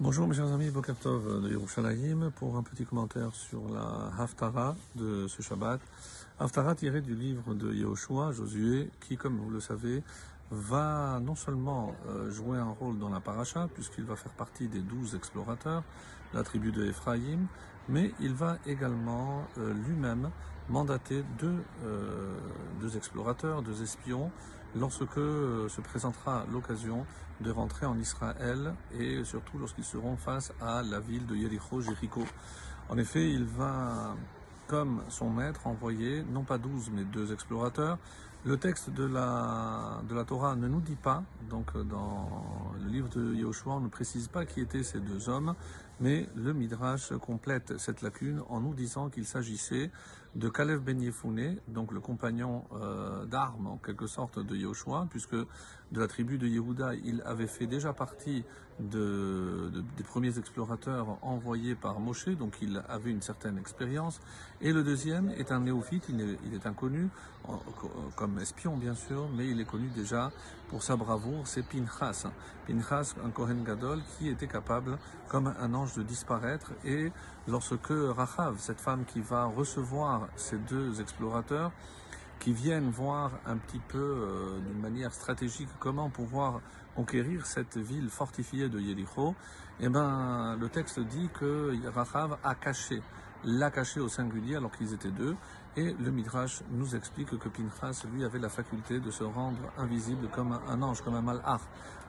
Bonjour mes chers amis, Bokertov de Yerushalayim pour un petit commentaire sur la Haftara de ce Shabbat. Haftara tiré du livre de Yehoshua, Josué, qui comme vous le savez va non seulement euh, jouer un rôle dans la paracha, puisqu'il va faire partie des douze explorateurs, la tribu de Ephraïm, mais il va également euh, lui-même mandater deux, euh, deux explorateurs, deux espions, lorsque se présentera l'occasion de rentrer en Israël et surtout lorsqu'ils seront face à la ville de Jéricho, Jéricho. En effet, il va, comme son maître, envoyer non pas douze mais deux explorateurs. Le texte de la, de la Torah ne nous dit pas, donc dans le livre de Yahushua, on ne précise pas qui étaient ces deux hommes, mais le Midrash complète cette lacune en nous disant qu'il s'agissait de Kalev Ben Yefouné, donc le compagnon euh, d'armes en quelque sorte de Yahushua, puisque de la tribu de Yehuda, il avait fait déjà partie de, des premiers explorateurs envoyés par Moshe, donc il avait une certaine expérience. Et le deuxième est un néophyte, il est, il est inconnu, comme espion bien sûr, mais il est connu déjà pour sa bravoure, c'est Pinchas. Pinchas, un Kohen Gadol, qui était capable, comme un ange, de disparaître. Et lorsque Rachav, cette femme qui va recevoir ces deux explorateurs, qui viennent voir un petit peu euh, d'une manière stratégique comment pouvoir conquérir cette ville fortifiée de Yericho, eh ben, le texte dit que Rachav a caché, l'a caché au singulier alors qu'ils étaient deux, et le Midrash nous explique que Pinchas, lui, avait la faculté de se rendre invisible comme un ange, comme un malach.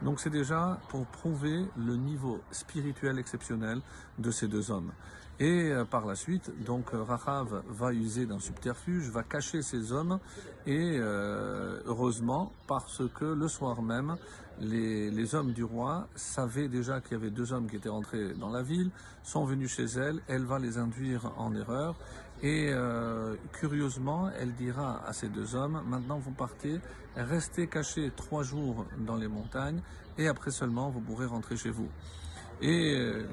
Donc c'est déjà pour prouver le niveau spirituel exceptionnel de ces deux hommes. Et euh, par la suite, donc Rachav va user d'un subterfuge, va cacher ces hommes, et euh, heureusement, parce que le soir même, les, les hommes du roi savaient déjà qu'il y avait deux hommes qui étaient rentrés dans la ville, sont venus chez elle, elle va les induire en erreur, et euh, curieusement, elle dira à ces deux hommes, maintenant vous partez, restez cachés trois jours dans les montagnes, et après seulement vous pourrez rentrer chez vous. Et euh,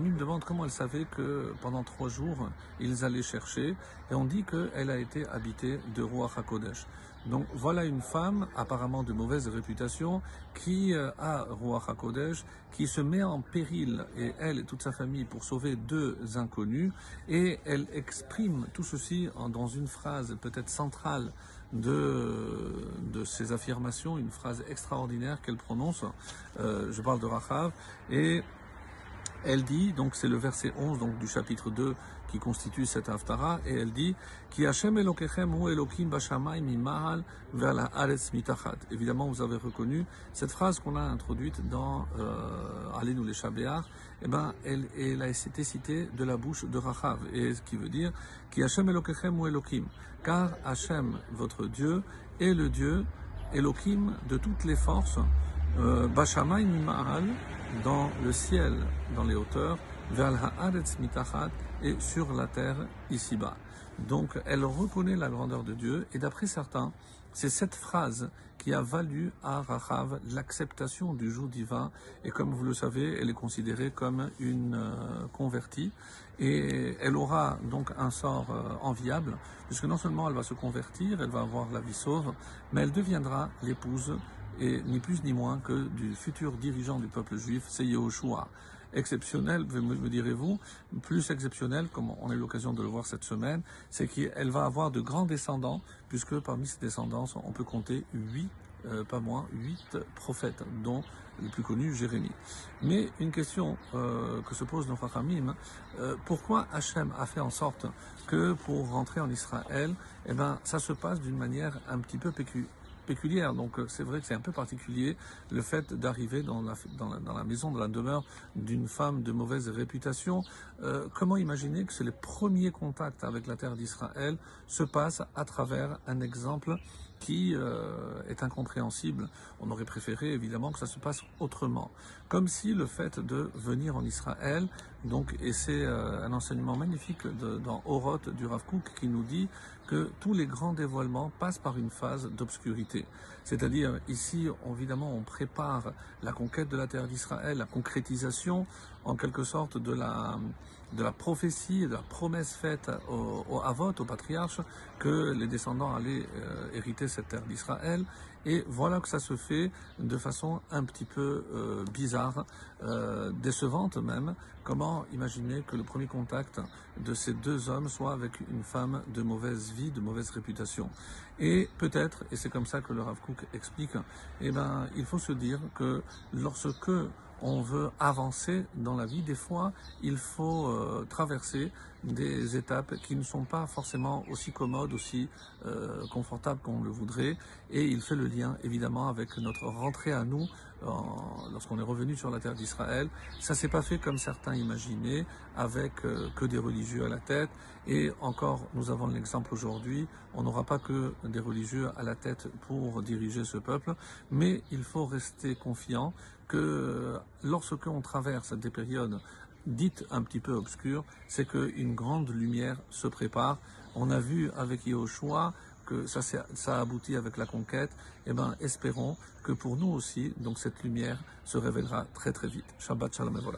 me demande comment elle savait que pendant trois jours, ils allaient chercher. Et on dit qu'elle a été habitée de Roi HaKodesh. Donc voilà une femme apparemment de mauvaise réputation qui euh, a Roi HaKodesh, qui se met en péril, et elle et toute sa famille, pour sauver deux inconnus. Et elle exprime tout ceci dans une phrase peut-être centrale de, de ses affirmations, une phrase extraordinaire qu'elle prononce. Euh, je parle de Rachav. Et elle dit, donc c'est le verset 11 donc, du chapitre 2 qui constitue cette haftara, et elle dit Ki Hashem Elokechem hu Elokim mimahal la. Évidemment, vous avez reconnu cette phrase qu'on a introduite dans euh, Alenu les Shabéar, eh ben, elle, elle, a été citée de la bouche de Rachav, et ce qui veut dire Ki Hashem Elokechem hu Elokim, car Hashem, votre Dieu, est le Dieu Elokim de toutes les forces, euh, bashamay mimahal, dans le ciel, dans les hauteurs, vers haaretz mitachat et sur la terre ici-bas. Donc elle reconnaît la grandeur de Dieu et d'après certains, c'est cette phrase qui a valu à Rachav l'acceptation du jour divin et comme vous le savez, elle est considérée comme une euh, convertie et elle aura donc un sort euh, enviable puisque non seulement elle va se convertir, elle va avoir la vie sauve, mais elle deviendra l'épouse et ni plus ni moins que du futur dirigeant du peuple juif, c'est Yehoshua. Exceptionnel, me direz-vous, plus exceptionnel, comme on a eu l'occasion de le voir cette semaine, c'est qu'elle va avoir de grands descendants, puisque parmi ces descendants, on peut compter huit, euh, pas moins, huit prophètes, dont le plus connu, Jérémie. Mais une question euh, que se pose nos Hamim, euh, pourquoi Hachem a fait en sorte que pour rentrer en Israël, eh ben, ça se passe d'une manière un petit peu péculière péculière. Donc euh, c'est vrai que c'est un peu particulier le fait d'arriver dans la, dans, la, maison, dans la demeure d'une femme de mauvaise réputation. Euh, comment imaginer que c'est le premier contact avec la terre d'Israël se passe à travers un exemple qui euh, est incompréhensible. On aurait préféré évidemment que ça se passe autrement. Comme si le fait de venir en Israël, donc, et c'est euh, un enseignement magnifique dans Oroth du Rav Kook qui nous dit que tous les grands dévoilements passent par une phase d'obscurité. C'est-à-dire, ici, évidemment, on prépare la conquête de la terre d'Israël, la concrétisation, en quelque sorte, de la, de la prophétie, de la promesse faite au, au Havot, au patriarche, que les descendants allaient euh, hériter cette terre d'Israël. Et voilà que ça se fait de façon un petit peu euh, bizarre. euh, décevante même. Comment imaginer que le premier contact de ces deux hommes soit avec une femme de mauvaise vie, de mauvaise réputation? Et peut-être, et c'est comme ça que le Rav Kook explique, eh ben, il faut se dire que lorsque on veut avancer dans la vie, des fois, il faut euh, traverser des étapes qui ne sont pas forcément aussi commodes, aussi euh, confortables qu'on le voudrait. Et il fait le lien, évidemment, avec notre rentrée à nous lorsqu'on est revenu sur la terre d'Israël. Ça s'est pas fait comme certains imaginaient, avec euh, que des religieux à la tête. Et encore, nous avons l'exemple aujourd'hui, on n'aura pas que des religieux à la tête pour diriger ce peuple, mais il faut rester confiant que lorsque on traverse des périodes dites un petit peu obscures, c'est qu'une grande lumière se prépare. On a vu avec Yahushua que ça, ça a abouti avec la conquête. Eh bien, espérons que pour nous aussi, donc cette lumière se révélera très très vite. Shabbat Shalom et voilà.